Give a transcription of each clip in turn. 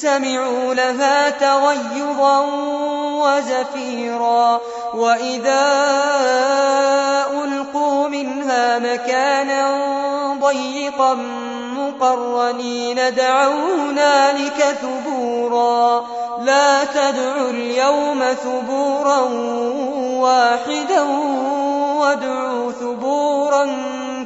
سمعوا لها تغيظا وزفيرا وإذا ألقوا منها مكانا ضيقا مقرنين دعوا هنالك ثبورا لا تدعوا اليوم ثبورا واحدا وادعوا ثبورا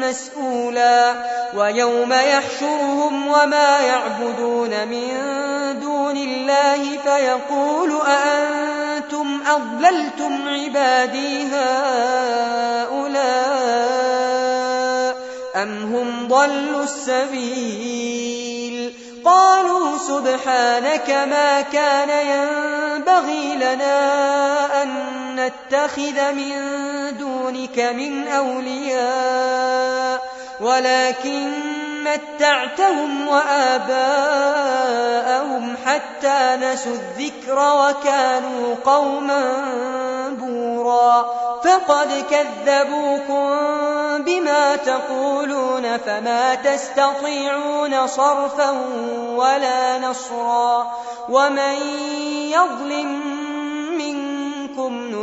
مسئولا ويوم يحشرهم وما يعبدون من دون الله فيقول أأنتم أضللتم عبادي هؤلاء أم هم ضلوا السبيل قالوا سبحانك ما كان ينبغي لنا أن نتخذ من دونك من أولياء ولكن متعتهم وآباءهم حتى نسوا الذكر وكانوا قوما بورا. فقد كذبوكم بما تقولون فما تستطيعون صرفا ولا نصرا. ومن يظلم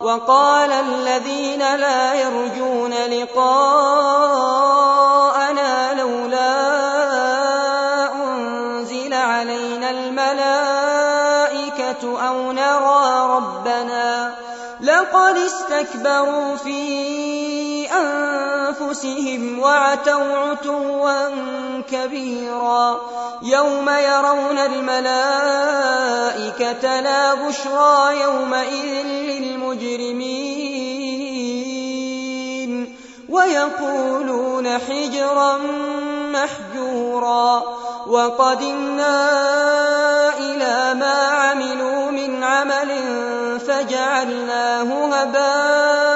وقال الذين لا يرجون لقاءنا لولا أنزل علينا الملائكة أو نرى ربنا لقد استكبروا في أنفسهم وعتوا عتوا كبيرا يوم يرون الملائكة لا بشرى يومئذ للمجرمين ويقولون حجرا محجورا وقدمنا إلى ما عملوا من عمل فجعلناه هباء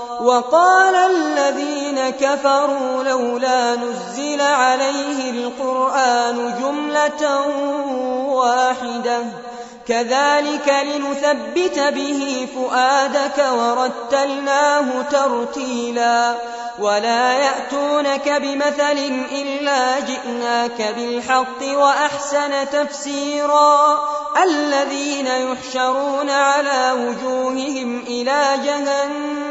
وقال الذين كفروا لولا نزل عليه القرآن جملة واحدة. كذلك لنثبت به فؤادك ورتلناه ترتيلا. ولا يأتونك بمثل إلا جئناك بالحق وأحسن تفسيرا. الذين يحشرون على وجوههم إلى جهنم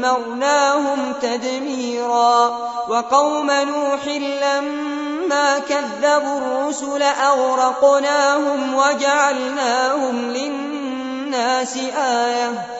فدمرناهم تدميرا وقوم نوح لما كذبوا الرسل أغرقناهم وجعلناهم للناس آية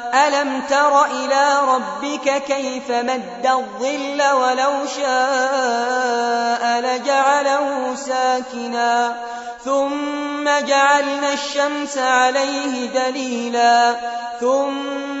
ألم تر إلى ربك كيف مد الظل ولو شاء لجعله ساكنا؟ ثم جعلنا الشمس عليه دليلا. ثم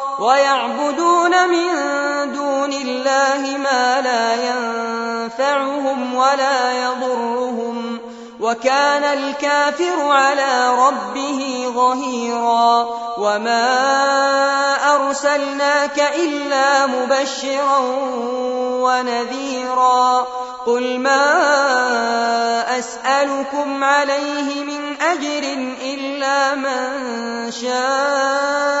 ويعبدون من دون الله ما لا ينفعهم ولا يضرهم وكان الكافر على ربه ظهيرا وما أرسلناك إلا مبشرا ونذيرا قل ما أسألكم عليه من أجر إلا من شاء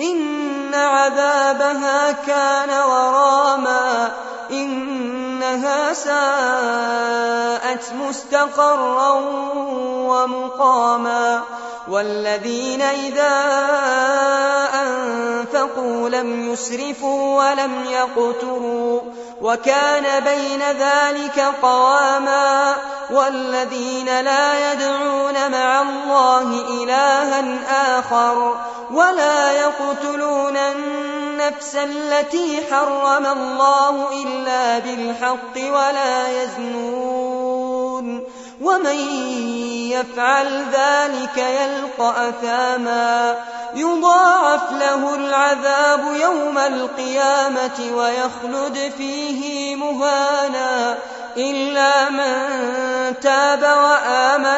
إن عذابها كان غراما إنها ساءت مستقرا ومقاما. والذين إذا أنفقوا لم يسرفوا ولم يقتروا وكان بين ذلك قواما. والذين لا يدعون مع الله إلها آخر ولا يقتلون النفس التي حرم الله إلا بالحق ولا يزنون ومن يفعل ذلك يلقى أثاما يضاعف له العذاب يوم القيامة ويخلد فيه مهانا إلا من تاب وآمن